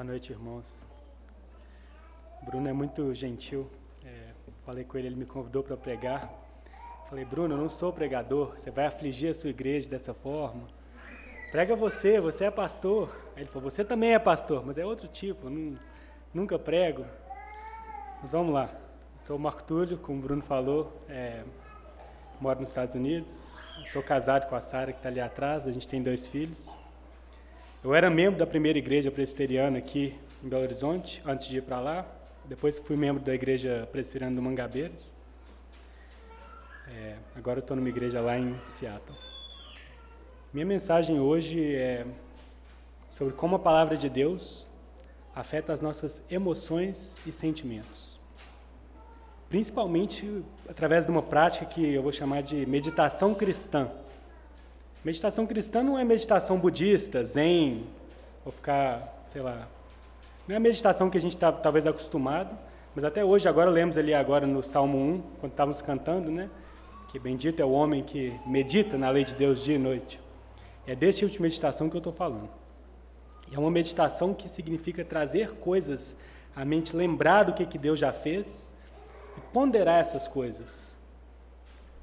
Boa noite, irmãos. Bruno é muito gentil. É, falei com ele, ele me convidou para pregar. Falei, Bruno, eu não sou pregador. Você vai afligir a sua igreja dessa forma? Prega você, você é pastor. Aí ele falou, você também é pastor, mas é outro tipo. Nunca prego. Mas vamos lá. Sou o Marco Túlio, como o Bruno falou. É, moro nos Estados Unidos. Sou casado com a Sara, que está ali atrás. A gente tem dois filhos. Eu era membro da primeira igreja presbiteriana aqui em Belo Horizonte, antes de ir para lá. Depois fui membro da igreja presbiteriana do Mangabeiras. É, agora estou numa igreja lá em Seattle. Minha mensagem hoje é sobre como a palavra de Deus afeta as nossas emoções e sentimentos. Principalmente através de uma prática que eu vou chamar de meditação cristã. Meditação cristã não é meditação budista, zen, ou ficar, sei lá. Não é a meditação que a gente está talvez acostumado, mas até hoje, agora lemos ali agora no Salmo 1, quando estávamos cantando, né? Que bendito é o homem que medita na lei de Deus dia e noite. É desse tipo de meditação que eu estou falando. E é uma meditação que significa trazer coisas à mente, lembrar do que, que Deus já fez e ponderar essas coisas.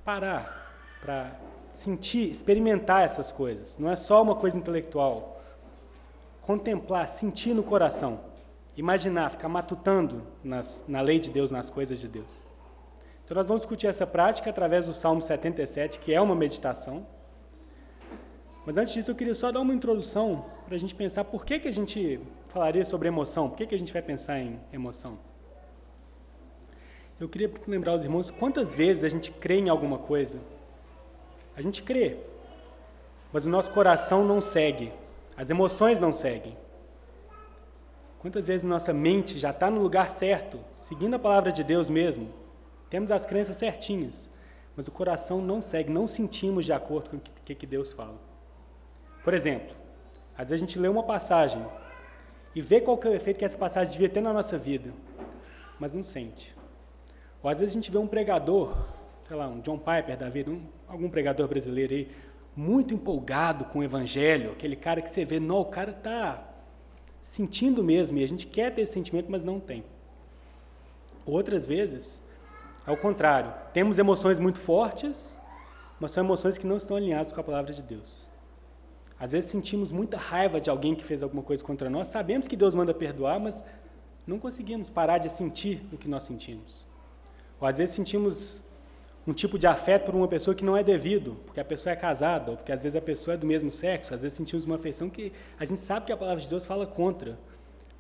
Parar para sentir, experimentar essas coisas. Não é só uma coisa intelectual. Contemplar, sentir no coração. Imaginar, ficar matutando nas, na lei de Deus, nas coisas de Deus. Então, nós vamos discutir essa prática através do Salmo 77, que é uma meditação. Mas antes disso, eu queria só dar uma introdução para a gente pensar por que, que a gente falaria sobre emoção, por que, que a gente vai pensar em emoção. Eu queria lembrar os irmãos quantas vezes a gente crê em alguma coisa a gente crê, mas o nosso coração não segue, as emoções não seguem. Quantas vezes nossa mente já está no lugar certo, seguindo a palavra de Deus mesmo, temos as crenças certinhas, mas o coração não segue, não sentimos de acordo com o que, que Deus fala. Por exemplo, às vezes a gente lê uma passagem e vê qual é o efeito que essa passagem devia ter na nossa vida, mas não sente. Ou às vezes a gente vê um pregador sei lá, um John Piper da vida, um, algum pregador brasileiro aí, muito empolgado com o evangelho, aquele cara que você vê, não, o cara está sentindo mesmo, e a gente quer ter esse sentimento, mas não tem. Outras vezes, ao contrário, temos emoções muito fortes, mas são emoções que não estão alinhadas com a palavra de Deus. Às vezes sentimos muita raiva de alguém que fez alguma coisa contra nós, sabemos que Deus manda perdoar, mas não conseguimos parar de sentir o que nós sentimos. Ou às vezes sentimos um tipo de afeto por uma pessoa que não é devido, porque a pessoa é casada, ou porque às vezes a pessoa é do mesmo sexo, às vezes sentimos uma afeição que a gente sabe que a palavra de Deus fala contra,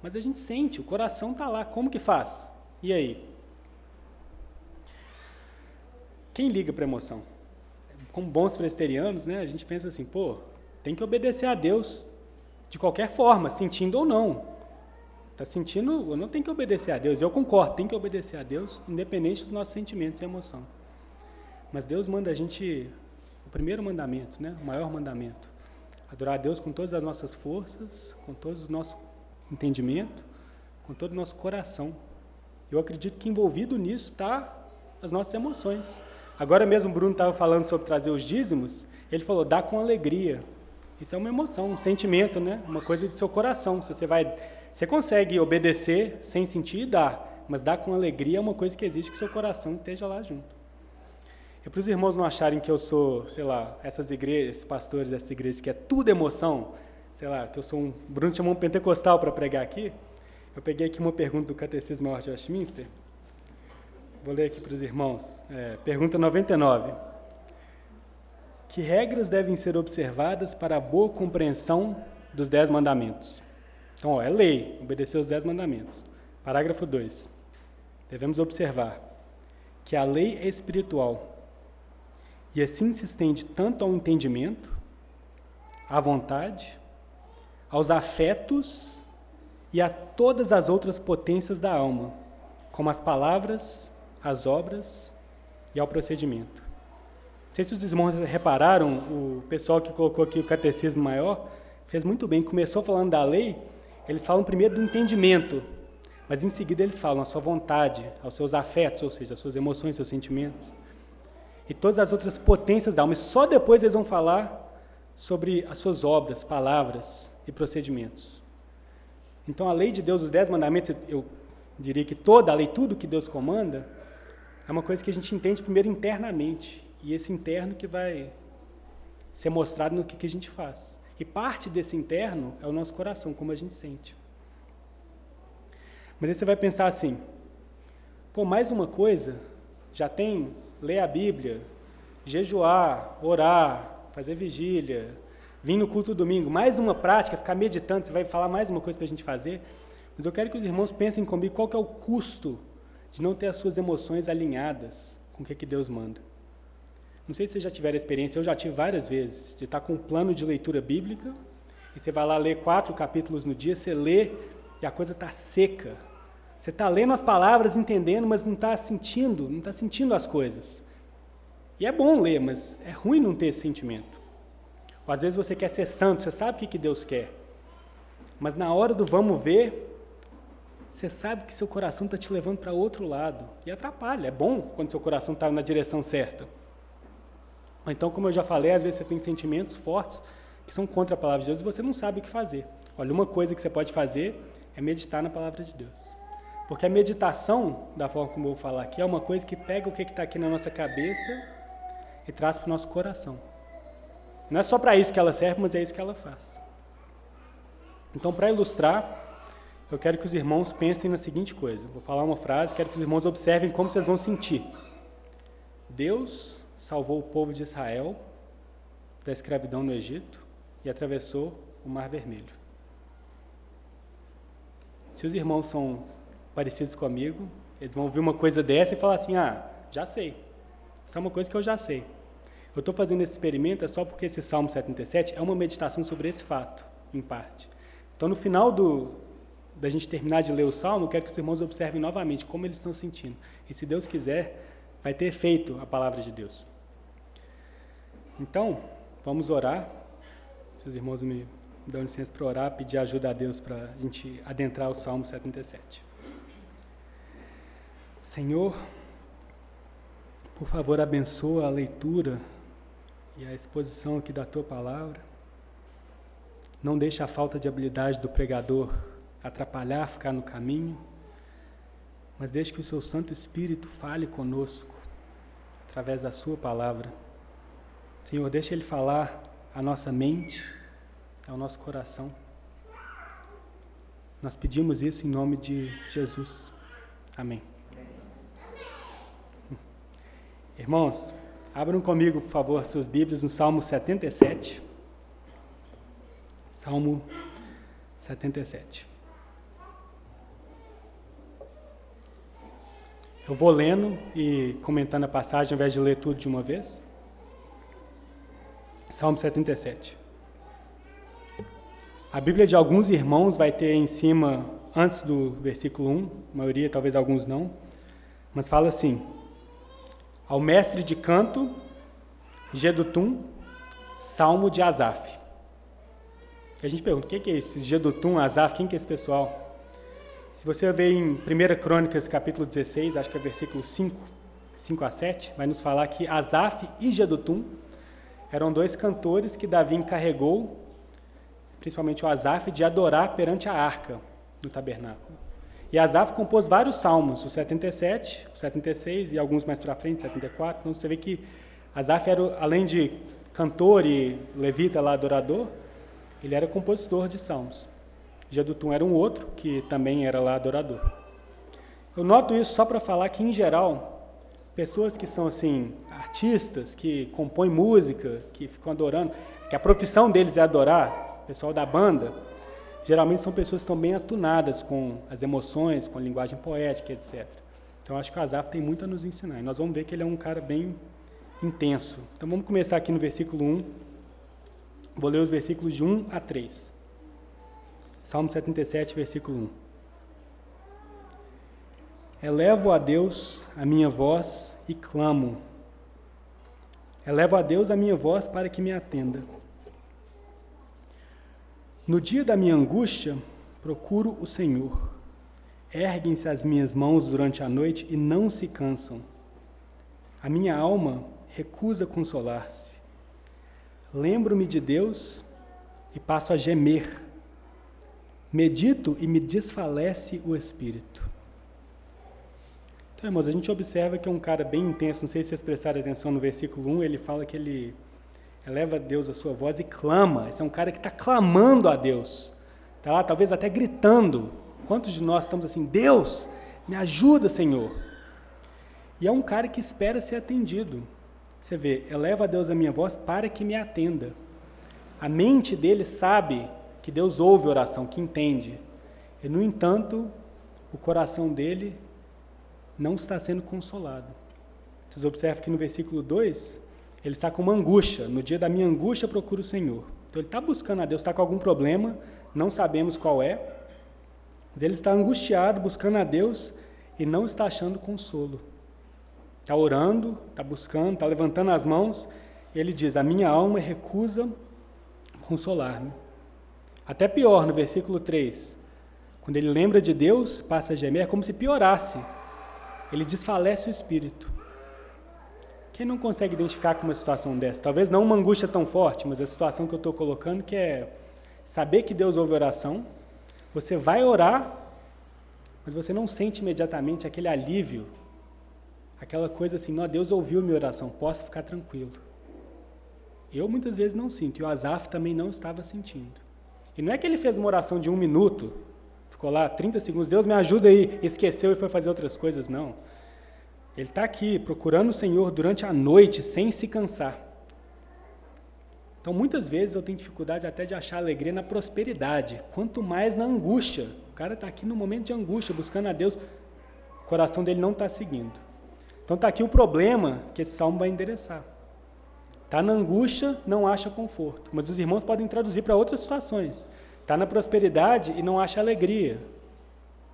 mas a gente sente, o coração está lá, como que faz? E aí? Quem liga para emoção? Como bons presbiterianos, né, a gente pensa assim, pô, tem que obedecer a Deus de qualquer forma, sentindo ou não. Está sentindo, não tenho que obedecer a Deus. Eu concordo, tem que obedecer a Deus, independente dos nossos sentimentos e emoção. Mas Deus manda a gente o primeiro mandamento, né? O maior mandamento. Adorar a Deus com todas as nossas forças, com todo o nosso entendimento, com todo o nosso coração. Eu acredito que envolvido nisso está as nossas emoções. Agora mesmo o Bruno estava falando sobre trazer os dízimos, ele falou, dá com alegria. Isso é uma emoção, um sentimento, né? Uma coisa do seu coração. Se você vai, você consegue obedecer sem sentir e dar, mas dar com alegria é uma coisa que existe que seu coração esteja lá junto. É para os irmãos não acharem que eu sou, sei lá, essas igrejas, esses pastores dessas igrejas, que é tudo emoção, sei lá, que eu sou um. Bruno chamou um pentecostal para pregar aqui. Eu peguei aqui uma pergunta do Catecismo Maior de Westminster. Vou ler aqui para os irmãos. É, pergunta 99. Que regras devem ser observadas para a boa compreensão dos Dez Mandamentos? Então, ó, é lei, obedecer os Dez Mandamentos. Parágrafo 2. Devemos observar que a lei é espiritual e assim se estende tanto ao entendimento, à vontade, aos afetos e a todas as outras potências da alma, como as palavras, as obras e ao procedimento. Não sei se os irmãos repararam, o pessoal que colocou aqui o catecismo maior fez muito bem, começou falando da lei, eles falam primeiro do entendimento, mas em seguida eles falam a sua vontade, aos seus afetos, ou seja, as suas emoções, seus sentimentos e todas as outras potências da alma. E só depois eles vão falar sobre as suas obras, palavras e procedimentos. Então, a lei de Deus, os dez mandamentos, eu diria que toda a lei, tudo que Deus comanda, é uma coisa que a gente entende primeiro internamente. E esse interno que vai ser mostrado no que, que a gente faz. E parte desse interno é o nosso coração, como a gente sente. Mas aí você vai pensar assim: pô, mais uma coisa, já tem ler a Bíblia, jejuar, orar, fazer vigília, vir no culto domingo, mais uma prática, ficar meditando, você vai falar mais uma coisa para a gente fazer. Mas eu quero que os irmãos pensem comigo qual é o custo de não ter as suas emoções alinhadas com o que, que Deus manda. Não sei se vocês já tiveram experiência, eu já tive várias vezes, de estar com um plano de leitura bíblica, e você vai lá ler quatro capítulos no dia, você lê e a coisa está seca. Você está lendo as palavras, entendendo, mas não está sentindo, não está sentindo as coisas. E é bom ler, mas é ruim não ter esse sentimento. Ou às vezes você quer ser santo, você sabe o que, que Deus quer. Mas na hora do vamos ver, você sabe que seu coração está te levando para outro lado. E atrapalha. É bom quando seu coração está na direção certa. Então, como eu já falei, às vezes você tem sentimentos fortes que são contra a palavra de Deus e você não sabe o que fazer. Olha, uma coisa que você pode fazer é meditar na palavra de Deus. Porque a meditação, da forma como eu vou falar aqui, é uma coisa que pega o que está aqui na nossa cabeça e traz para o nosso coração. Não é só para isso que ela serve, mas é isso que ela faz. Então, para ilustrar, eu quero que os irmãos pensem na seguinte coisa. Vou falar uma frase, quero que os irmãos observem como vocês vão sentir. Deus salvou o povo de Israel da escravidão no Egito e atravessou o Mar Vermelho. Se os irmãos são parecidos comigo, eles vão ouvir uma coisa dessa e falar assim: ah, já sei. Isso é uma coisa que eu já sei. Eu estou fazendo esse experimento é só porque esse Salmo 77 é uma meditação sobre esse fato, em parte. Então, no final do, da gente terminar de ler o Salmo, eu quero que os irmãos observem novamente como eles estão sentindo. E se Deus quiser, vai ter efeito a palavra de Deus. Então, vamos orar. Se os irmãos me dão licença para orar, pedir ajuda a Deus para a gente adentrar o Salmo 77. Senhor, por favor, abençoa a leitura e a exposição aqui da tua palavra. Não deixe a falta de habilidade do pregador atrapalhar, ficar no caminho, mas deixe que o seu Santo Espírito fale conosco através da sua palavra. Senhor, deixe ele falar à nossa mente, ao nosso coração. Nós pedimos isso em nome de Jesus. Amém. Irmãos, abram comigo, por favor, suas Bíblias no Salmo 77. Salmo 77. Eu vou lendo e comentando a passagem ao invés de ler tudo de uma vez. Salmo 77. A Bíblia de alguns irmãos vai ter em cima, antes do versículo 1, a maioria, talvez alguns não, mas fala assim: ao mestre de canto, Gedutum, Salmo de Asaf. A gente pergunta, o que é esse Gedutum, Asaf, quem que é esse pessoal? Se você ver em 1 Crônicas, capítulo 16, acho que é versículo 5, 5 a 7, vai nos falar que Asaf e Gedutum eram dois cantores que Davi encarregou, principalmente o Asaf, de adorar perante a arca do tabernáculo. E Asaf compôs vários salmos, o 77, o 76 e alguns mais para frente, 74. Então você vê que Asaf era, além de cantor e levita lá, adorador, ele era compositor de salmos. Jedutum era um outro que também era lá adorador. Eu noto isso só para falar que, em geral, pessoas que são assim artistas, que compõem música, que ficam adorando, que a profissão deles é adorar, pessoal da banda, geralmente são pessoas que estão bem atunadas com as emoções, com a linguagem poética, etc. Então acho que o Asaf tem muito a nos ensinar. E nós vamos ver que ele é um cara bem intenso. Então vamos começar aqui no versículo 1. Vou ler os versículos de 1 a 3. Salmo 77, versículo 1. Elevo a Deus a minha voz e clamo. Elevo a Deus a minha voz para que me atenda. No dia da minha angústia, procuro o Senhor. Erguem-se as minhas mãos durante a noite e não se cansam. A minha alma recusa consolar-se. Lembro-me de Deus e passo a gemer. medito e me desfalece o espírito. Então, irmãos, a gente observa que é um cara bem intenso, não sei se vocês prestaram atenção no versículo 1, ele fala que ele eleva a Deus a sua voz e clama. Esse é um cara que está clamando a Deus. Está lá, talvez até gritando. Quantos de nós estamos assim, Deus, me ajuda, Senhor. E é um cara que espera ser atendido. Você vê, eleva a Deus a minha voz para que me atenda. A mente dele sabe que Deus ouve a oração, que entende. E, no entanto, o coração dele não está sendo consolado. Vocês observam que no versículo 2, ele está com uma angústia. No dia da minha angústia, procuro o Senhor. Então, ele está buscando a Deus, está com algum problema, não sabemos qual é, mas ele está angustiado, buscando a Deus e não está achando consolo. Está orando, está buscando, está levantando as mãos. Ele diz: A minha alma recusa consolar-me. Até pior, no versículo 3, quando ele lembra de Deus, passa a gemer, é como se piorasse. Ele desfalece o espírito. Quem não consegue identificar com uma situação dessa? Talvez não uma angústia tão forte, mas a situação que eu estou colocando, que é saber que Deus ouve oração, você vai orar, mas você não sente imediatamente aquele alívio, aquela coisa assim, não, Deus ouviu minha oração, posso ficar tranquilo. Eu muitas vezes não sinto, e o Azaf também não estava sentindo. E não é que ele fez uma oração de um minuto, ficou lá 30 segundos, Deus me ajuda aí, esqueceu e foi fazer outras coisas, não. Ele está aqui procurando o Senhor durante a noite, sem se cansar. Então, muitas vezes eu tenho dificuldade até de achar alegria na prosperidade, quanto mais na angústia. O cara está aqui no momento de angústia, buscando a Deus, o coração dele não está seguindo. Então, está aqui o problema que esse salmo vai endereçar. Está na angústia, não acha conforto. Mas os irmãos podem traduzir para outras situações. Está na prosperidade e não acha alegria.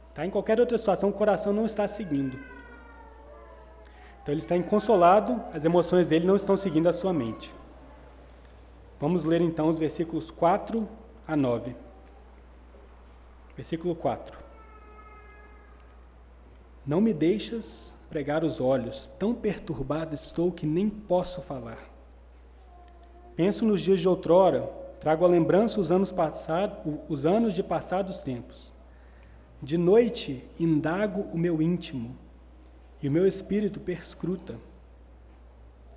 Está em qualquer outra situação, o coração não está seguindo. Então ele está inconsolado, as emoções dele não estão seguindo a sua mente. Vamos ler então os versículos 4 a 9. Versículo 4. Não me deixas pregar os olhos, tão perturbado estou que nem posso falar. Penso nos dias de outrora, trago à lembrança os anos, passado, os anos de passados tempos. De noite indago o meu íntimo, e o meu espírito perscruta.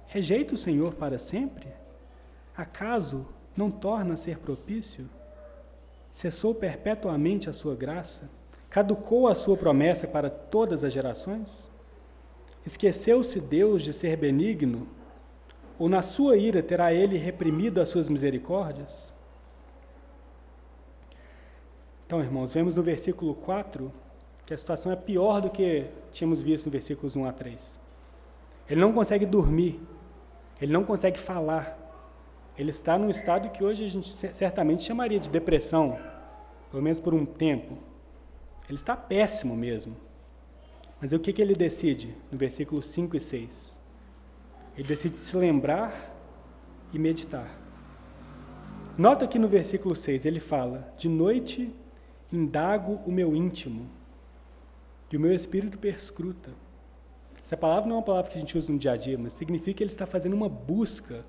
Rejeita o Senhor para sempre? Acaso não torna a ser propício? Cessou perpetuamente a sua graça? Caducou a sua promessa para todas as gerações? Esqueceu-se Deus de ser benigno? Ou na sua ira terá ele reprimido as suas misericórdias? Então, irmãos, vemos no versículo 4 que a situação é pior do que tínhamos visto no versículos 1 a 3. Ele não consegue dormir, ele não consegue falar. Ele está num estado que hoje a gente certamente chamaria de depressão, pelo menos por um tempo. Ele está péssimo mesmo. Mas o que, que ele decide no versículo 5 e 6? Ele decide se lembrar e meditar. Nota que no versículo 6 ele fala: De noite indago o meu íntimo e o meu espírito perscruta. Essa palavra não é uma palavra que a gente usa no dia a dia, mas significa que ele está fazendo uma busca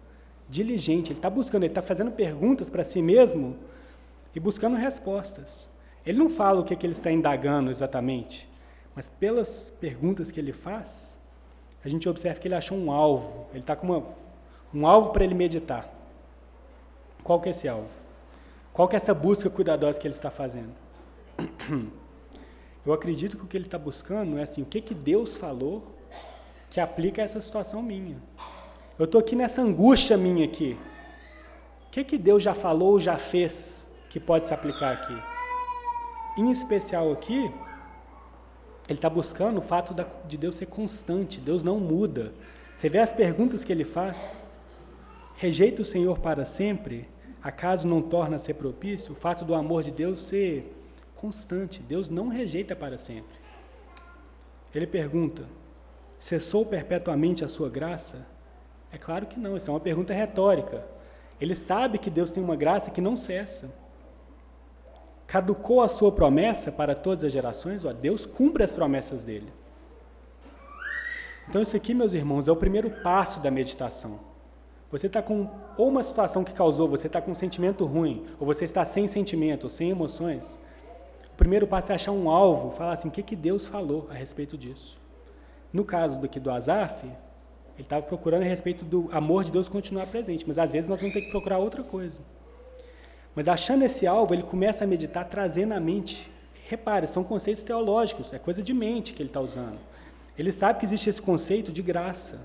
diligente. Ele está buscando, ele está fazendo perguntas para si mesmo e buscando respostas. Ele não fala o que, é que ele está indagando exatamente, mas pelas perguntas que ele faz, a gente observa que ele achou um alvo. Ele está com uma, um alvo para ele meditar. Qual que é esse alvo? Qual que é essa busca cuidadosa que ele está fazendo? Eu acredito que o que ele está buscando é assim, o que, que Deus falou que aplica a essa situação minha. Eu estou aqui nessa angústia minha aqui. O que, que Deus já falou, já fez, que pode se aplicar aqui? Em especial aqui, ele está buscando o fato de Deus ser constante, Deus não muda. Você vê as perguntas que ele faz? Rejeita o Senhor para sempre? Acaso não torna ser propício? O fato do amor de Deus ser constante. Deus não rejeita para sempre. Ele pergunta: cessou perpetuamente a sua graça? É claro que não, isso é uma pergunta retórica. Ele sabe que Deus tem uma graça que não cessa. Caducou a sua promessa para todas as gerações? Ó, Deus cumpre as promessas dele. Então, isso aqui, meus irmãos, é o primeiro passo da meditação. Você está com ou uma situação que causou, você está com um sentimento ruim, ou você está sem sentimento, sem emoções. Primeiro passo é achar um alvo, falar assim, o que, que Deus falou a respeito disso. No caso do que do Azaf, ele estava procurando a respeito do amor de Deus continuar presente, mas às vezes nós vamos ter que procurar outra coisa. Mas achando esse alvo, ele começa a meditar trazendo à mente. Repare, são conceitos teológicos, é coisa de mente que ele está usando. Ele sabe que existe esse conceito de graça.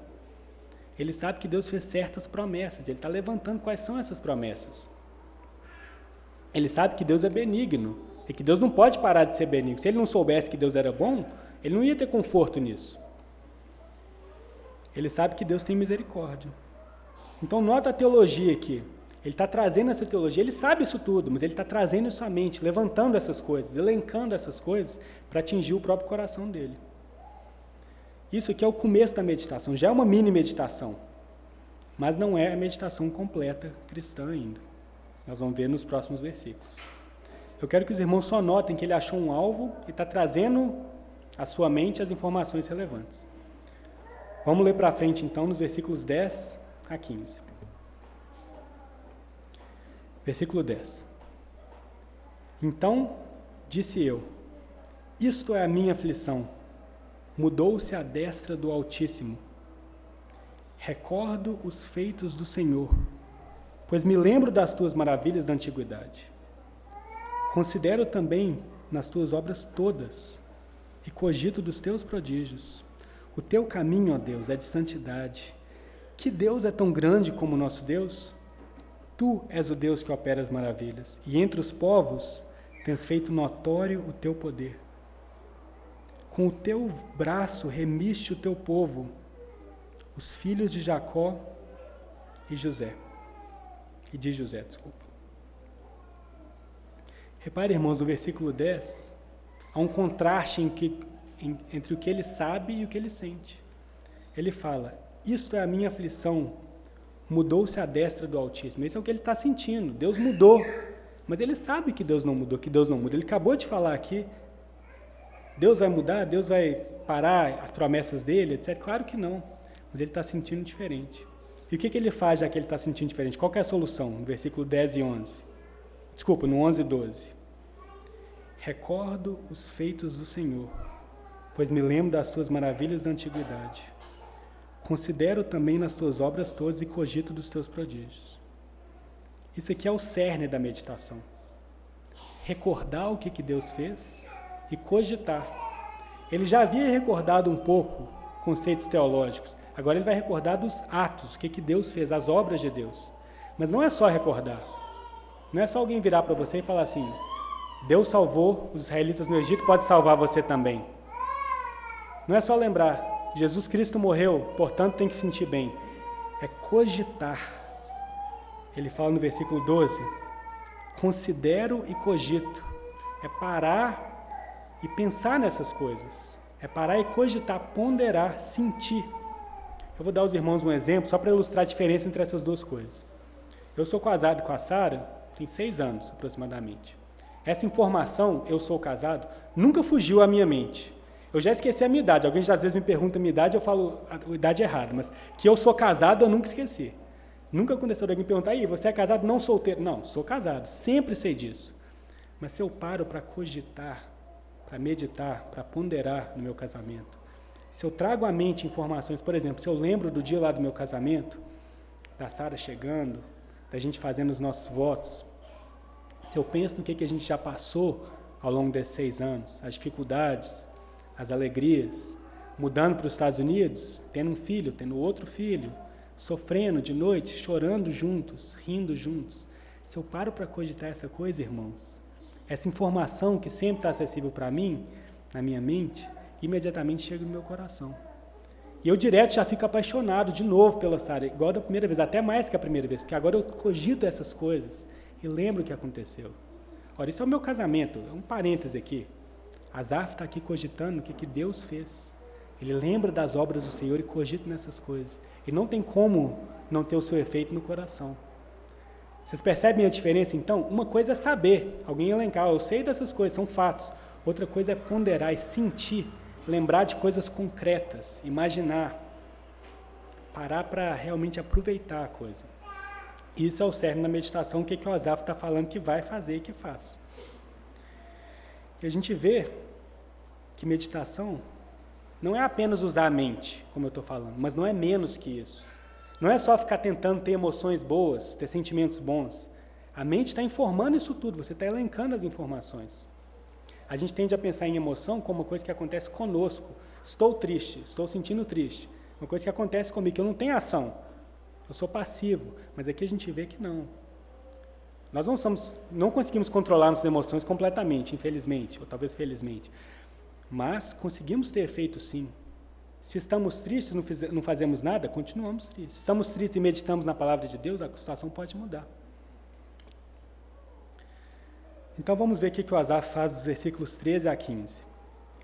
Ele sabe que Deus fez certas promessas. Ele está levantando quais são essas promessas. Ele sabe que Deus é benigno e que Deus não pode parar de ser benigno. Se ele não soubesse que Deus era bom, ele não ia ter conforto nisso. Ele sabe que Deus tem misericórdia. Então, nota a teologia aqui. Ele está trazendo essa teologia, ele sabe isso tudo, mas ele está trazendo isso à mente, levantando essas coisas, elencando essas coisas para atingir o próprio coração dele. Isso aqui é o começo da meditação, já é uma mini meditação, mas não é a meditação completa cristã ainda. Nós vamos ver nos próximos versículos. Eu quero que os irmãos só notem que ele achou um alvo e está trazendo à sua mente as informações relevantes. Vamos ler para frente então nos versículos 10 a 15. Versículo 10. Então disse eu: Isto é a minha aflição. Mudou-se a destra do Altíssimo. Recordo os feitos do Senhor, pois me lembro das tuas maravilhas da antiguidade. Considero também nas tuas obras todas e cogito dos teus prodígios. O teu caminho, ó Deus, é de santidade. Que Deus é tão grande como o nosso Deus? Tu és o Deus que opera as maravilhas, e entre os povos tens feito notório o teu poder. Com o teu braço remiste o teu povo, os filhos de Jacó e José. E de José, desculpa. Repare, irmãos, no versículo 10, há um contraste que, em, entre o que ele sabe e o que ele sente. Ele fala: Isto é a minha aflição, mudou-se a destra do Altíssimo. Isso é o que ele está sentindo. Deus mudou. Mas ele sabe que Deus não mudou, que Deus não muda. Ele acabou de falar aqui. Deus vai mudar? Deus vai parar as promessas dele, etc? Claro que não. Mas ele está sentindo diferente. E o que, que ele faz já que ele está sentindo diferente? Qual é a solução? No versículo 10 e 11. Desculpa, no 11 e 12. Recordo os feitos do Senhor, pois me lembro das tuas maravilhas da antiguidade. Considero também nas tuas obras todas e cogito dos teus prodígios. Isso aqui é o cerne da meditação. Recordar o que, que Deus fez e cogitar. Ele já havia recordado um pouco conceitos teológicos, agora ele vai recordar dos atos, o que, que Deus fez, as obras de Deus. Mas não é só recordar. Não é só alguém virar para você e falar assim: Deus salvou os israelitas no Egito, pode salvar você também. Não é só lembrar, Jesus Cristo morreu, portanto tem que sentir bem. É cogitar. Ele fala no versículo 12: considero e cogito. É parar e pensar nessas coisas. É parar e cogitar, ponderar, sentir. Eu vou dar aos irmãos um exemplo só para ilustrar a diferença entre essas duas coisas. Eu sou casado com a Sara tem seis anos aproximadamente. Essa informação, eu sou casado, nunca fugiu à minha mente. Eu já esqueci a minha idade. Alguém já às vezes me pergunta a minha idade, eu falo a idade errada, mas que eu sou casado, eu nunca esqueci. Nunca aconteceu alguém perguntar, aí, você é casado, não solteiro? Não, sou casado, sempre sei disso. Mas se eu paro para cogitar, para meditar, para ponderar no meu casamento, se eu trago à mente informações, por exemplo, se eu lembro do dia lá do meu casamento, da Sara chegando, da gente fazendo os nossos votos, se eu penso no que, que a gente já passou ao longo desses seis anos, as dificuldades, as alegrias, mudando para os Estados Unidos, tendo um filho, tendo outro filho, sofrendo de noite, chorando juntos, rindo juntos. Se eu paro para cogitar essa coisa, irmãos, essa informação que sempre está acessível para mim, na minha mente, imediatamente chega no meu coração. E eu direto já fico apaixonado de novo pela Sara, igual da primeira vez, até mais que a primeira vez, porque agora eu cogito essas coisas e lembro o que aconteceu. Olha, isso é o meu casamento, é um parêntese aqui. Asaf está aqui cogitando o que, que Deus fez. Ele lembra das obras do Senhor e cogita nessas coisas. E não tem como não ter o seu efeito no coração. Vocês percebem a diferença então? Uma coisa é saber, alguém elencar, eu sei dessas coisas, são fatos. Outra coisa é ponderar e sentir, lembrar de coisas concretas, imaginar, parar para realmente aproveitar a coisa. Isso é o cerne da meditação, o que, que o Asaf está falando que vai fazer e que faz. E a gente vê que meditação não é apenas usar a mente, como eu estou falando, mas não é menos que isso. Não é só ficar tentando ter emoções boas, ter sentimentos bons. A mente está informando isso tudo, você está elencando as informações. A gente tende a pensar em emoção como uma coisa que acontece conosco. Estou triste, estou sentindo triste. Uma coisa que acontece comigo, que eu não tenho ação. Eu sou passivo. Mas aqui a gente vê que não. Nós não somos, não conseguimos controlar nossas emoções completamente, infelizmente, ou talvez felizmente. Mas conseguimos ter efeito sim. Se estamos tristes não, não fazemos nada, continuamos tristes. Se estamos tristes e meditamos na palavra de Deus, a situação pode mudar. Então vamos ver o que o Asaf faz dos versículos 13 a 15.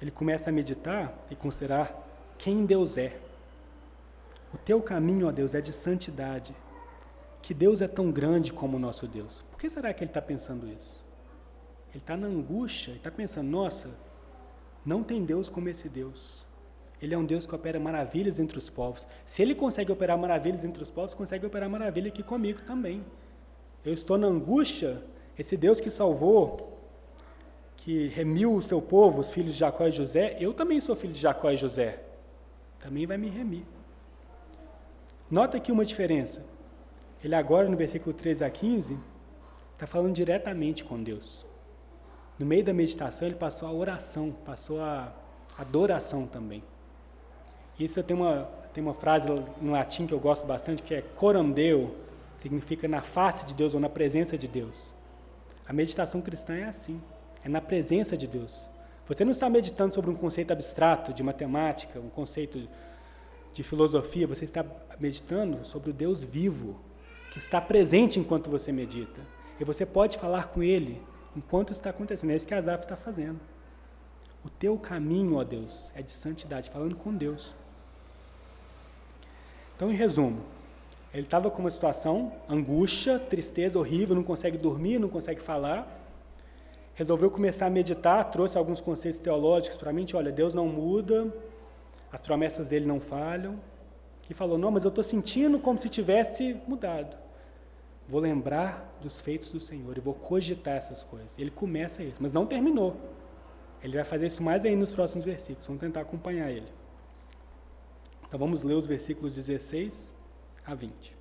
Ele começa a meditar e considerar quem Deus é. O teu caminho, ó Deus, é de santidade. Que Deus é tão grande como o nosso Deus. Por que será que ele está pensando isso? Ele está na angústia, ele está pensando, nossa, não tem Deus como esse Deus. Ele é um Deus que opera maravilhas entre os povos. Se ele consegue operar maravilhas entre os povos, consegue operar maravilha aqui comigo também. Eu estou na angústia esse Deus que salvou, que remiu o seu povo, os filhos de Jacó e José, eu também sou filho de Jacó e José. Também vai me remir. Nota aqui uma diferença. Ele agora, no versículo 13 a 15, está falando diretamente com Deus. No meio da meditação, ele passou a oração, passou a adoração também. Isso tem uma, tem uma frase em latim que eu gosto bastante, que é coram Deo, significa na face de Deus ou na presença de Deus. A meditação cristã é assim, é na presença de Deus. Você não está meditando sobre um conceito abstrato de matemática, um conceito de filosofia, você está meditando sobre o Deus vivo, que está presente enquanto você medita. E você pode falar com Ele enquanto está acontecendo. É isso que Asaf está fazendo. O teu caminho, ó Deus, é de santidade, falando com Deus. Então, em resumo, ele estava com uma situação, angústia, tristeza horrível, não consegue dormir, não consegue falar. Resolveu começar a meditar, trouxe alguns conceitos teológicos para mente. Olha, Deus não muda, as promessas dele não falham. E falou: Não, mas eu estou sentindo como se tivesse mudado. Vou lembrar dos feitos do Senhor e vou cogitar essas coisas. Ele começa isso, mas não terminou. Ele vai fazer isso mais ainda nos próximos versículos. Vamos tentar acompanhar ele. Então vamos ler os versículos 16 a 20.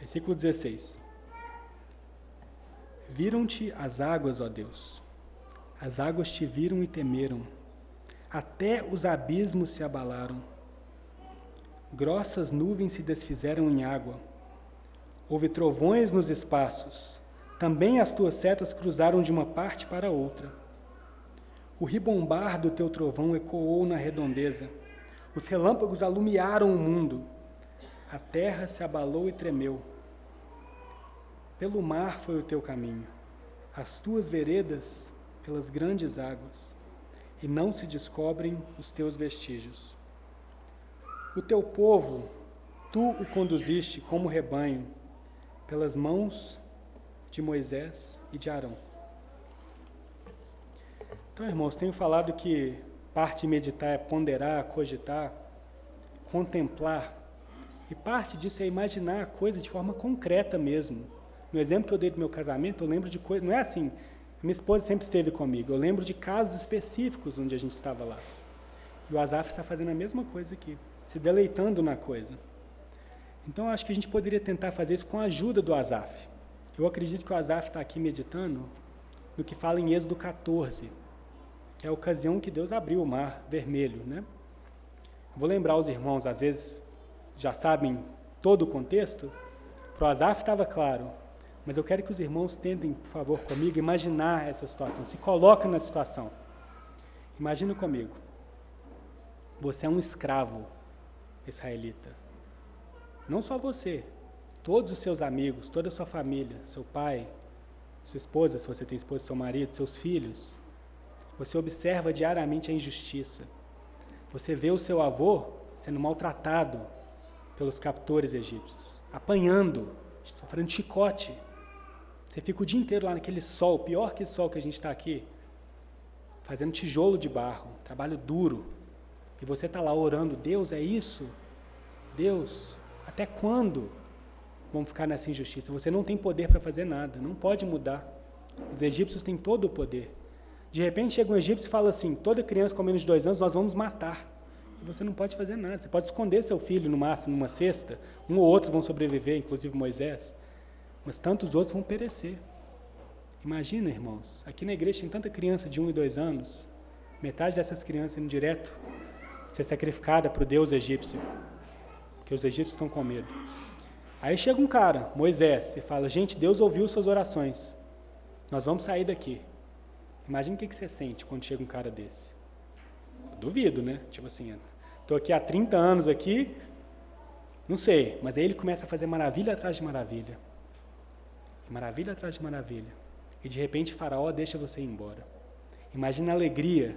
Versículo 16. Viram-te as águas, ó Deus. As águas te viram e temeram. Até os abismos se abalaram. Grossas nuvens se desfizeram em água. Houve trovões nos espaços. Também as tuas setas cruzaram de uma parte para outra. O ribombar do teu trovão ecoou na redondeza. Os relâmpagos alumiaram o mundo. A terra se abalou e tremeu. Pelo mar foi o teu caminho, as tuas veredas pelas grandes águas, e não se descobrem os teus vestígios. O teu povo, tu o conduziste como rebanho, pelas mãos de Moisés e de Arão. Então, irmãos, tenho falado que parte de meditar é ponderar, cogitar, contemplar e parte disso é imaginar a coisa de forma concreta mesmo. No exemplo que eu dei do meu casamento, eu lembro de coisas. Não é assim. Minha esposa sempre esteve comigo. Eu lembro de casos específicos onde a gente estava lá. E o Azaf está fazendo a mesma coisa aqui, se deleitando na coisa. Então, eu acho que a gente poderia tentar fazer isso com a ajuda do Azaf. Eu acredito que o Azaf está aqui meditando no que fala em Êxodo 14, que é a ocasião que Deus abriu o mar vermelho. Né? Vou lembrar os irmãos, às vezes, já sabem todo o contexto, para o Azaf estava claro, mas eu quero que os irmãos tentem, por favor, comigo, imaginar essa situação, se coloquem na situação. Imagina comigo, você é um escravo israelita. Não só você, todos os seus amigos, toda a sua família, seu pai, sua esposa, se você tem esposa, seu marido, seus filhos. Você observa diariamente a injustiça. Você vê o seu avô sendo maltratado, pelos captores egípcios, apanhando, sofrendo chicote. Você fica o dia inteiro lá naquele sol, pior que esse sol que a gente está aqui, fazendo tijolo de barro, trabalho duro. E você está lá orando, Deus, é isso? Deus, até quando vamos ficar nessa injustiça? Você não tem poder para fazer nada, não pode mudar. Os egípcios têm todo o poder. De repente chega um egípcio e fala assim: toda criança com menos de dois anos nós vamos matar. Você não pode fazer nada. Você pode esconder seu filho no máximo numa cesta. Um ou outro vão sobreviver, inclusive Moisés. Mas tantos outros vão perecer. Imagina, irmãos, aqui na igreja tem tanta criança de um e dois anos, metade dessas crianças indo direto ser sacrificada para o Deus egípcio, porque os egípcios estão com medo. Aí chega um cara, Moisés, e fala: Gente, Deus ouviu suas orações, nós vamos sair daqui. Imagina o que você sente quando chega um cara desse. Duvido, né? Tipo assim, estou aqui há 30 anos aqui, não sei, mas aí ele começa a fazer maravilha atrás de maravilha. Maravilha atrás de maravilha e de repente Faraó deixa você ir embora. Imagina a alegria,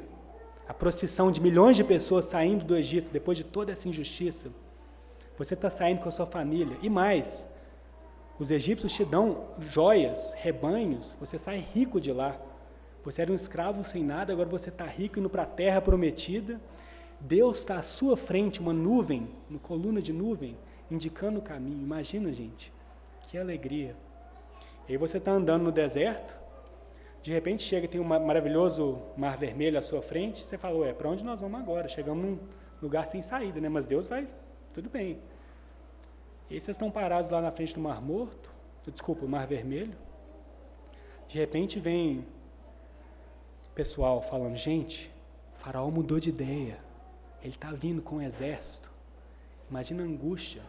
a procissão de milhões de pessoas saindo do Egito depois de toda essa injustiça. Você está saindo com a sua família. E mais, os egípcios te dão joias, rebanhos, você sai rico de lá. Você era um escravo sem nada, agora você está rico indo para a terra prometida. Deus está à sua frente, uma nuvem, uma coluna de nuvem, indicando o caminho. Imagina, gente, que alegria. E aí você está andando no deserto, de repente chega tem um maravilhoso mar vermelho à sua frente, você fala, ué, para onde nós vamos agora? Chegamos num lugar sem saída, né? Mas Deus vai, tudo bem. E aí vocês estão parados lá na frente do Mar Morto, desculpa, o Mar Vermelho. De repente vem pessoal falando, gente, o faraó mudou de ideia. Ele está vindo com um exército. Imagina a angústia.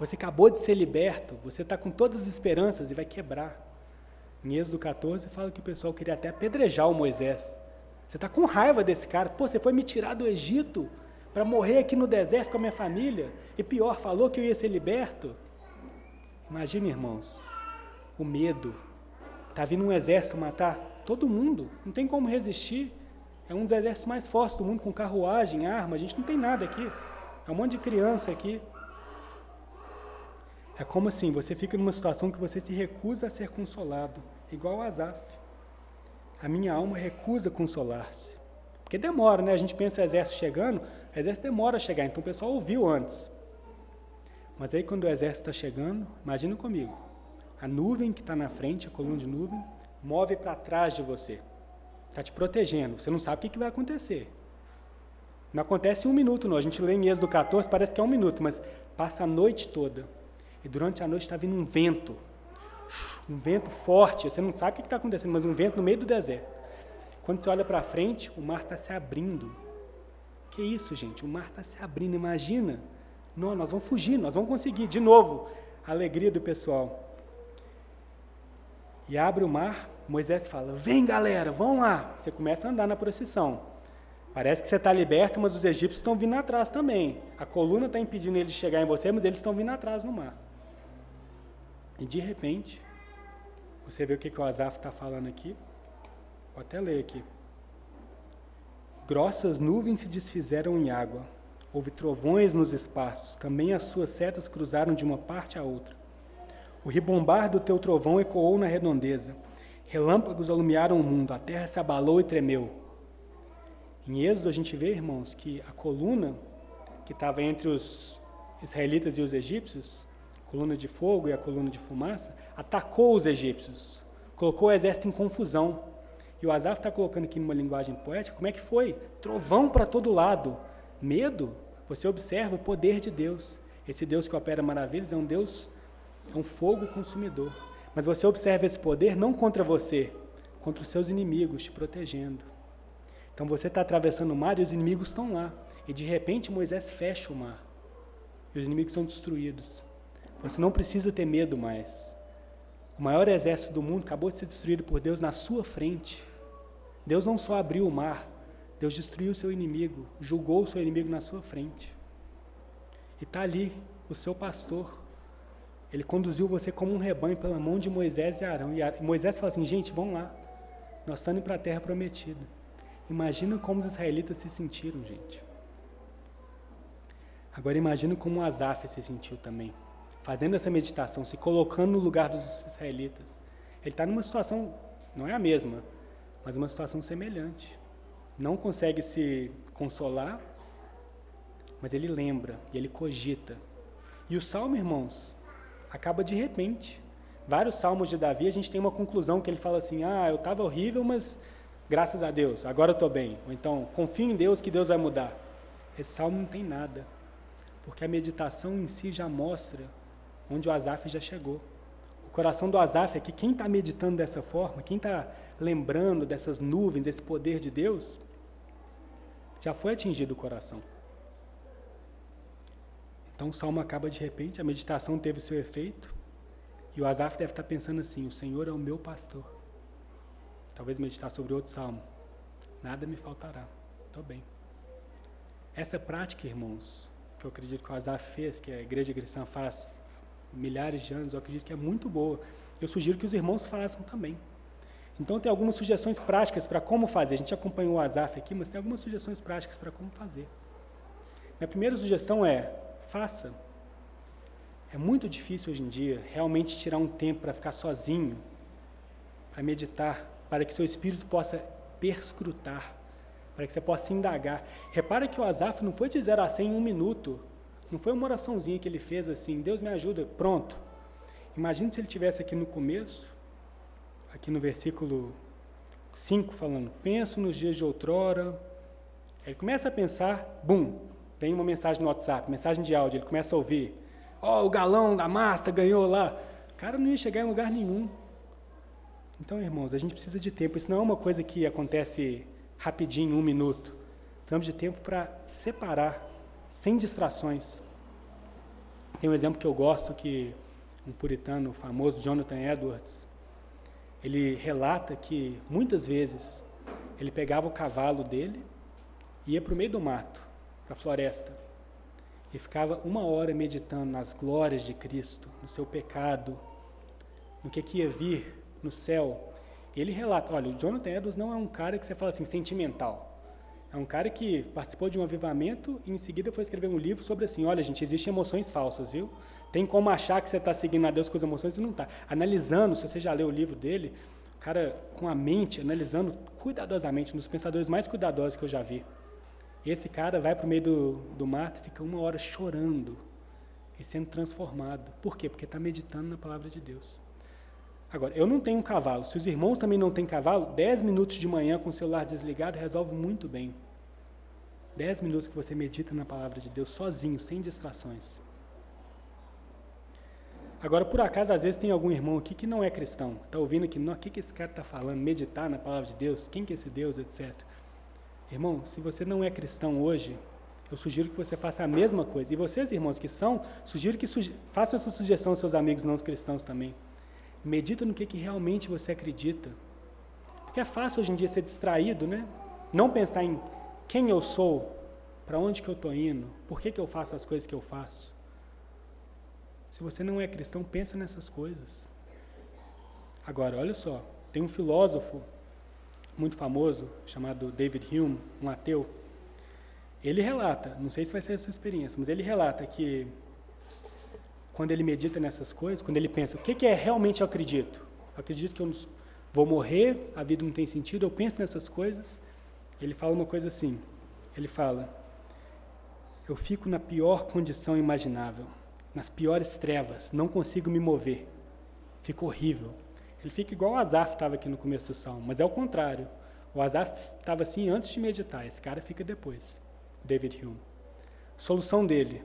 Você acabou de ser liberto, você está com todas as esperanças e vai quebrar. Em Êxodo 14 fala que o pessoal queria até apedrejar o Moisés. Você está com raiva desse cara. Pô, você foi me tirar do Egito para morrer aqui no deserto com a minha família. E pior, falou que eu ia ser liberto. Imagine, irmãos, o medo. Está vindo um exército matar todo mundo. Não tem como resistir. É um dos exércitos mais fortes do mundo, com carruagem, arma. A gente não tem nada aqui. É um monte de criança aqui. É como assim, você fica numa situação que você se recusa a ser consolado, igual a Asaf. A minha alma recusa consolar-se. Porque demora, né? A gente pensa o exército chegando, o exército demora a chegar, então o pessoal ouviu antes. Mas aí quando o exército está chegando, imagina comigo, a nuvem que está na frente, a coluna de nuvem, move para trás de você. Está te protegendo, você não sabe o que, que vai acontecer. Não acontece em um minuto, não. A gente lê em Êxodo 14, parece que é um minuto, mas passa a noite toda. E durante a noite está vindo um vento, um vento forte, você não sabe o que está acontecendo, mas um vento no meio do deserto. Quando você olha para frente, o mar está se abrindo. Que isso, gente? O mar está se abrindo. Imagina. Não, nós vamos fugir, nós vamos conseguir. De novo, a alegria do pessoal. E abre o mar, Moisés fala: Vem galera, vão lá. Você começa a andar na procissão. Parece que você está liberto, mas os egípcios estão vindo atrás também. A coluna está impedindo eles de chegar em você, mas eles estão vindo atrás no mar. E de repente, você vê o que, que o Asaf está falando aqui? Vou até ler aqui. Grossas nuvens se desfizeram em água, houve trovões nos espaços, também as suas setas cruzaram de uma parte à outra. O ribombar do teu trovão ecoou na redondeza, relâmpagos alumiaram o mundo, a terra se abalou e tremeu. Em Êxodo a gente vê, irmãos, que a coluna que estava entre os israelitas e os egípcios coluna de fogo e a coluna de fumaça, atacou os egípcios, colocou o exército em confusão. E o Asaf está colocando aqui numa linguagem poética, como é que foi? Trovão para todo lado, medo. Você observa o poder de Deus. Esse Deus que opera maravilhas é um Deus, é um fogo consumidor. Mas você observa esse poder não contra você, contra os seus inimigos, te protegendo. Então você está atravessando o mar e os inimigos estão lá. E de repente Moisés fecha o mar. E os inimigos são destruídos. Você não precisa ter medo mais. O maior exército do mundo acabou de ser destruído por Deus na sua frente. Deus não só abriu o mar, Deus destruiu o seu inimigo, julgou o seu inimigo na sua frente. E está ali o seu pastor. Ele conduziu você como um rebanho pela mão de Moisés e Arão. E Moisés fala assim: gente, vamos lá. Nós estamos para a terra prometida. Imagina como os israelitas se sentiram, gente. Agora imagina como Asaf se sentiu também fazendo essa meditação, se colocando no lugar dos israelitas, ele está numa situação, não é a mesma, mas uma situação semelhante. Não consegue se consolar, mas ele lembra e ele cogita. E o salmo, irmãos, acaba de repente. Vários salmos de Davi, a gente tem uma conclusão que ele fala assim: ah, eu estava horrível, mas graças a Deus, agora eu estou bem. Ou então, confio em Deus que Deus vai mudar. Esse salmo não tem nada, porque a meditação em si já mostra onde o Asaf já chegou. O coração do Asaf é que quem está meditando dessa forma, quem está lembrando dessas nuvens, desse poder de Deus, já foi atingido o coração. Então o salmo acaba de repente, a meditação teve seu efeito, e o Asaf deve estar pensando assim: o Senhor é o meu pastor. Talvez meditar sobre outro salmo. Nada me faltará. Estou bem. Essa prática, irmãos, que eu acredito que o Asaf fez, que a igreja cristã faz milhares de anos, eu acredito que é muito boa. Eu sugiro que os irmãos façam também. Então, tem algumas sugestões práticas para como fazer. A gente acompanhou o Azaf aqui, mas tem algumas sugestões práticas para como fazer. Minha primeira sugestão é: faça. É muito difícil hoje em dia realmente tirar um tempo para ficar sozinho, para meditar, para que seu espírito possa perscrutar, para que você possa indagar. Repara que o Azaf não foi de 0 a 100 em um minuto. Não foi uma oraçãozinha que ele fez assim, Deus me ajuda, pronto. Imagine se ele tivesse aqui no começo, aqui no versículo 5, falando: Penso nos dias de outrora. Ele começa a pensar, bum, vem uma mensagem no WhatsApp, mensagem de áudio, ele começa a ouvir: Ó, oh, o galão da massa ganhou lá. O cara não ia chegar em lugar nenhum. Então, irmãos, a gente precisa de tempo. Isso não é uma coisa que acontece rapidinho, um minuto. Precisamos de tempo para separar, sem distrações. Tem um exemplo que eu gosto que um puritano famoso, Jonathan Edwards, ele relata que muitas vezes ele pegava o cavalo dele e ia para o meio do mato, para a floresta, e ficava uma hora meditando nas glórias de Cristo, no seu pecado, no que, que ia vir no céu. Ele relata, olha, o Jonathan Edwards não é um cara que você fala assim, sentimental. É um cara que participou de um avivamento e em seguida foi escrever um livro sobre assim, olha gente, existem emoções falsas, viu? Tem como achar que você está seguindo a Deus com as emoções e não está. Analisando, se você já leu o livro dele, o cara com a mente, analisando cuidadosamente, um dos pensadores mais cuidadosos que eu já vi. Esse cara vai para o meio do, do mato e fica uma hora chorando e sendo transformado. Por quê? Porque está meditando na palavra de Deus. Agora, eu não tenho um cavalo. Se os irmãos também não têm cavalo, 10 minutos de manhã com o celular desligado resolve muito bem. 10 minutos que você medita na palavra de Deus sozinho, sem distrações. Agora, por acaso, às vezes tem algum irmão aqui que não é cristão, está ouvindo aqui, o que, que esse cara está falando? Meditar na palavra de Deus, quem que é esse Deus, etc. Irmão, se você não é cristão hoje, eu sugiro que você faça a mesma coisa. E vocês, irmãos que são, sugiro que suge façam essa sugestão aos seus amigos não cristãos também. Medita no que, que realmente você acredita. Porque é fácil hoje em dia ser distraído, né? Não pensar em quem eu sou, para onde que eu estou indo, por que, que eu faço as coisas que eu faço. Se você não é cristão, pensa nessas coisas. Agora, olha só, tem um filósofo muito famoso chamado David Hume, um ateu. Ele relata, não sei se vai ser a sua experiência, mas ele relata que quando ele medita nessas coisas, quando ele pensa, o que, que é realmente eu acredito? Eu acredito que eu vou morrer, a vida não tem sentido, eu penso nessas coisas. Ele fala uma coisa assim, ele fala, eu fico na pior condição imaginável nas piores trevas, não consigo me mover. Fica horrível. Ele fica igual o Azaf estava aqui no começo do salmo, mas é o contrário. O Azaf estava assim antes de meditar, esse cara fica depois. David Hume. Solução dele: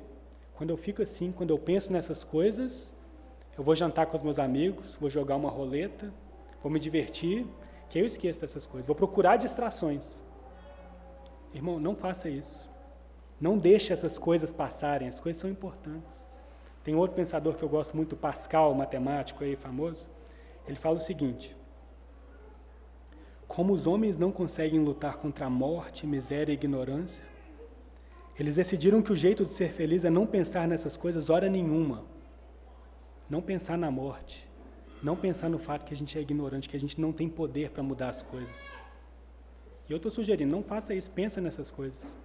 quando eu fico assim, quando eu penso nessas coisas, eu vou jantar com os meus amigos, vou jogar uma roleta, vou me divertir, que eu esqueço dessas coisas. Vou procurar distrações. Irmão, não faça isso. Não deixe essas coisas passarem, as coisas são importantes. Tem outro pensador que eu gosto muito, Pascal, matemático aí famoso. Ele fala o seguinte: Como os homens não conseguem lutar contra a morte, miséria e ignorância, eles decidiram que o jeito de ser feliz é não pensar nessas coisas hora nenhuma. Não pensar na morte, não pensar no fato que a gente é ignorante, que a gente não tem poder para mudar as coisas. E eu estou sugerindo, não faça isso, pensa nessas coisas.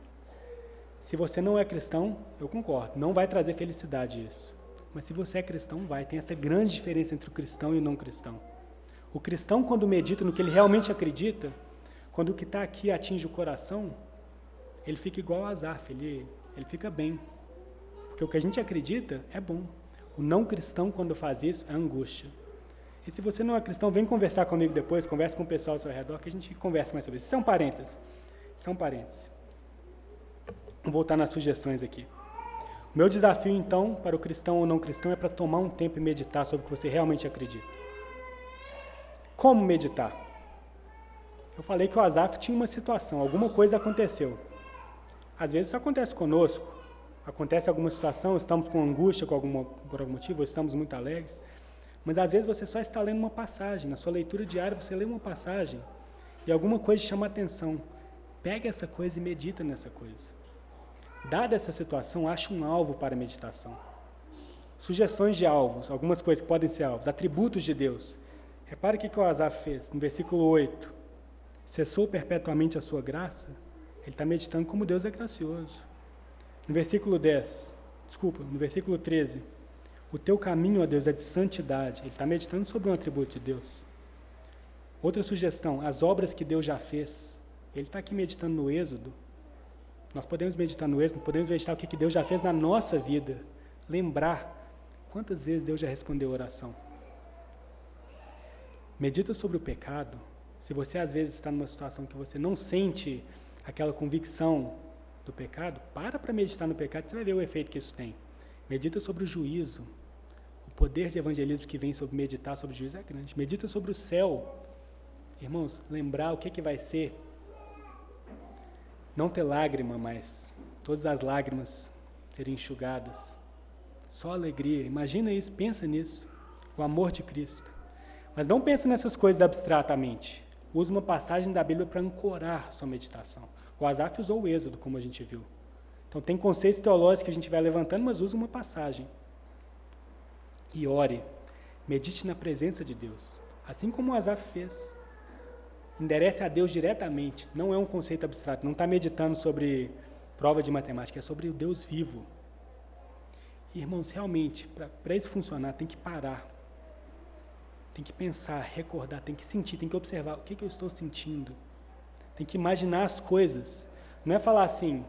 Se você não é cristão, eu concordo, não vai trazer felicidade isso. Mas se você é cristão, vai. Tem essa grande diferença entre o cristão e o não cristão. O cristão, quando medita no que ele realmente acredita, quando o que está aqui atinge o coração, ele fica igual a ele, ele fica bem. Porque o que a gente acredita é bom. O não cristão, quando faz isso, é angústia. E se você não é cristão, vem conversar comigo depois, converse com o pessoal ao seu redor, que a gente conversa mais sobre isso. Isso é parênteses. Isso é parênteses. Vou voltar nas sugestões aqui. Meu desafio, então, para o cristão ou não cristão, é para tomar um tempo e meditar sobre o que você realmente acredita. Como meditar? Eu falei que o Azaf tinha uma situação, alguma coisa aconteceu. Às vezes isso acontece conosco. Acontece alguma situação, estamos com angústia com alguma, por algum motivo, ou estamos muito alegres. Mas às vezes você só está lendo uma passagem. Na sua leitura diária você lê uma passagem e alguma coisa chama a atenção. Pega essa coisa e medita nessa coisa. Dada essa situação, ache um alvo para a meditação. Sugestões de alvos, algumas coisas que podem ser alvos. Atributos de Deus. Repare o que o Asaf fez, no versículo 8. Cessou perpetuamente a sua graça. Ele está meditando como Deus é gracioso. No versículo 10, desculpa, no versículo 13. O teu caminho, ó Deus, é de santidade. Ele está meditando sobre um atributo de Deus. Outra sugestão, as obras que Deus já fez. Ele está aqui meditando no Êxodo. Nós podemos meditar no Êxodo, podemos meditar o que Deus já fez na nossa vida. Lembrar quantas vezes Deus já respondeu a oração. Medita sobre o pecado. Se você às vezes está numa situação que você não sente aquela convicção do pecado, para para meditar no pecado, você vai ver o efeito que isso tem. Medita sobre o juízo. O poder de evangelismo que vem sobre meditar sobre o juízo é grande. Medita sobre o céu. Irmãos, lembrar o que, que vai ser. Não ter lágrima mais. Todas as lágrimas serem enxugadas. Só alegria. Imagina isso, pensa nisso. O amor de Cristo. Mas não pensa nessas coisas abstratamente. Use uma passagem da Bíblia para ancorar sua meditação. O Asaf usou o Êxodo, como a gente viu. Então, tem conceitos teológicos que a gente vai levantando, mas usa uma passagem. E ore. Medite na presença de Deus. Assim como o Asaf fez. Enderece a Deus diretamente. Não é um conceito abstrato. Não está meditando sobre prova de matemática. É sobre o Deus vivo. Irmãos, realmente, para isso funcionar, tem que parar. Tem que pensar, recordar, tem que sentir, tem que observar o que, que eu estou sentindo. Tem que imaginar as coisas. Não é falar assim,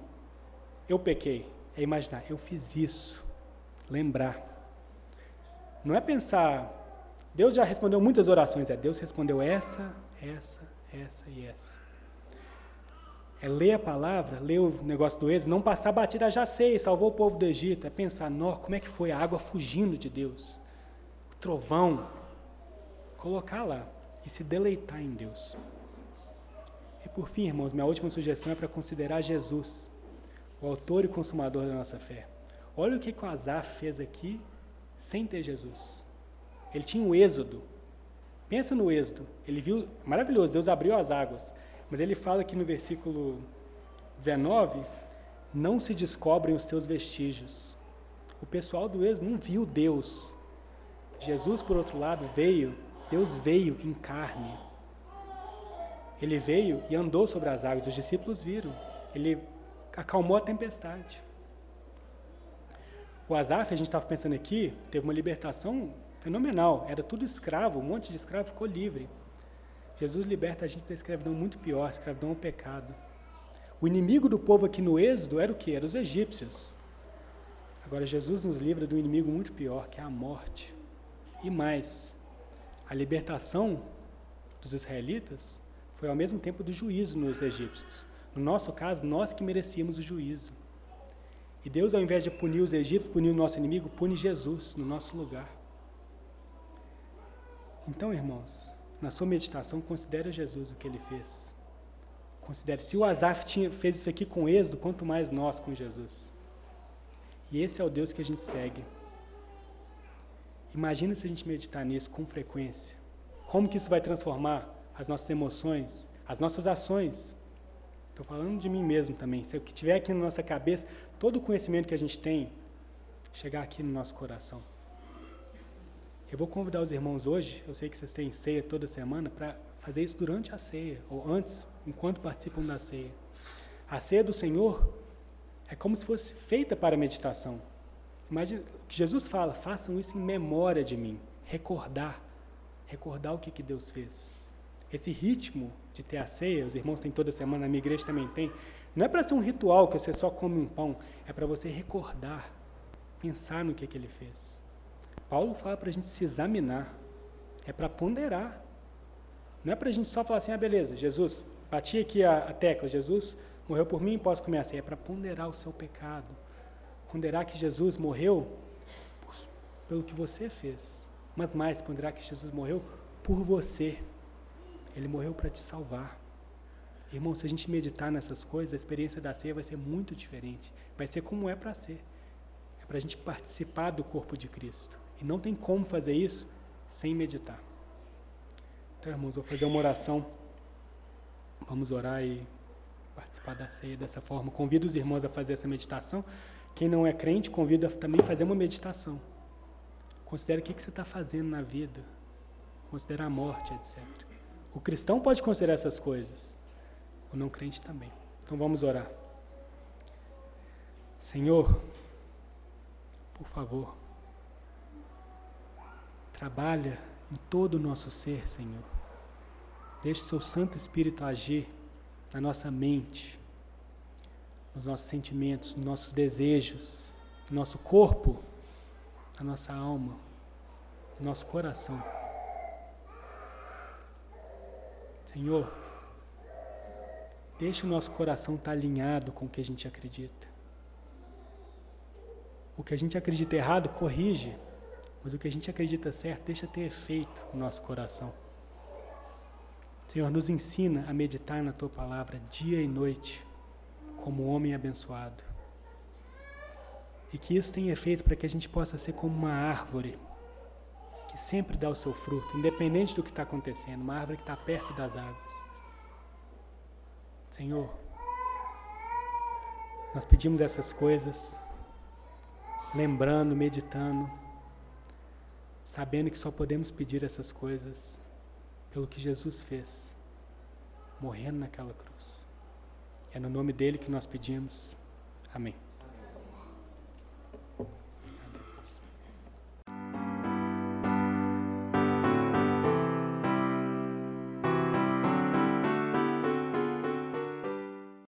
eu pequei. É imaginar, eu fiz isso. Lembrar. Não é pensar, Deus já respondeu muitas orações, é Deus respondeu essa, essa, essa e essa. É ler a palavra, ler o negócio do êxodo, não passar batida, já sei, salvou o povo do Egito. É pensar, nó, como é que foi a água fugindo de Deus? O trovão. Colocar lá e se deleitar em Deus. E por fim, irmãos, minha última sugestão é para considerar Jesus o autor e consumador da nossa fé. Olha o que o Asaf fez aqui sem ter Jesus. Ele tinha o êxodo. Pensa no êxodo. Ele viu, maravilhoso, Deus abriu as águas. Mas ele fala aqui no versículo 19: Não se descobrem os teus vestígios. O pessoal do êxodo não viu Deus. Jesus, por outro lado, veio, Deus veio em carne. Ele veio e andou sobre as águas, os discípulos viram. Ele acalmou a tempestade. O Azaf, a gente estava pensando aqui, teve uma libertação fenomenal. Era tudo escravo, um monte de escravo ficou livre. Jesus liberta a gente da escravidão muito pior, escravidão ao pecado. O inimigo do povo aqui no Êxodo era o que? Eram os egípcios. Agora Jesus nos livra do inimigo muito pior, que é a morte. E mais, a libertação dos israelitas foi ao mesmo tempo do juízo nos egípcios. No nosso caso, nós que merecíamos o juízo. E Deus, ao invés de punir os egípcios, punir o nosso inimigo, pune Jesus no nosso lugar. Então, irmãos, na sua meditação, considere Jesus o que ele fez. Considere, se o Azaf tinha, fez isso aqui com êxodo, quanto mais nós com Jesus. E esse é o Deus que a gente segue. Imagina se a gente meditar nisso com frequência. Como que isso vai transformar as nossas emoções, as nossas ações, Estou falando de mim mesmo também. Se o que tiver aqui na nossa cabeça, todo o conhecimento que a gente tem, chegar aqui no nosso coração. Eu vou convidar os irmãos hoje, eu sei que vocês têm ceia toda semana, para fazer isso durante a ceia, ou antes, enquanto participam da ceia. A ceia do Senhor é como se fosse feita para meditação. Imagina, o que Jesus fala, façam isso em memória de mim, recordar, recordar o que, que Deus fez. Esse ritmo de ter a ceia, os irmãos têm toda semana, a minha igreja também tem, não é para ser um ritual que você só come um pão, é para você recordar, pensar no que, que ele fez. Paulo fala para a gente se examinar. É para ponderar. Não é para a gente só falar assim, ah, beleza, Jesus, bati aqui a, a tecla, Jesus morreu por mim, posso comer assim. É para ponderar o seu pecado. Ponderar que Jesus morreu por, pelo que você fez. Mas mais, ponderar que Jesus morreu por você. Ele morreu para te salvar. Irmão, se a gente meditar nessas coisas, a experiência da ceia vai ser muito diferente. Vai ser como é para ser. É para a gente participar do corpo de Cristo. E não tem como fazer isso sem meditar. Então, irmãos, vou fazer uma oração. Vamos orar e participar da ceia dessa forma. Convido os irmãos a fazer essa meditação. Quem não é crente, convido a também fazer uma meditação. Considere o que você está fazendo na vida. Considere a morte, etc. O cristão pode considerar essas coisas o não crente também. Então vamos orar. Senhor, por favor, trabalha em todo o nosso ser, Senhor. Deixe seu Santo Espírito agir na nossa mente, nos nossos sentimentos, nos nossos desejos, no nosso corpo, na nossa alma, no nosso coração. Senhor, Deixa o nosso coração estar alinhado com o que a gente acredita. O que a gente acredita errado, corrige. Mas o que a gente acredita certo, deixa ter efeito no nosso coração. Senhor, nos ensina a meditar na tua palavra dia e noite, como homem abençoado. E que isso tenha efeito para que a gente possa ser como uma árvore que sempre dá o seu fruto, independente do que está acontecendo, uma árvore que está perto das águas. Senhor, nós pedimos essas coisas, lembrando, meditando, sabendo que só podemos pedir essas coisas pelo que Jesus fez, morrendo naquela cruz. É no nome dele que nós pedimos. Amém.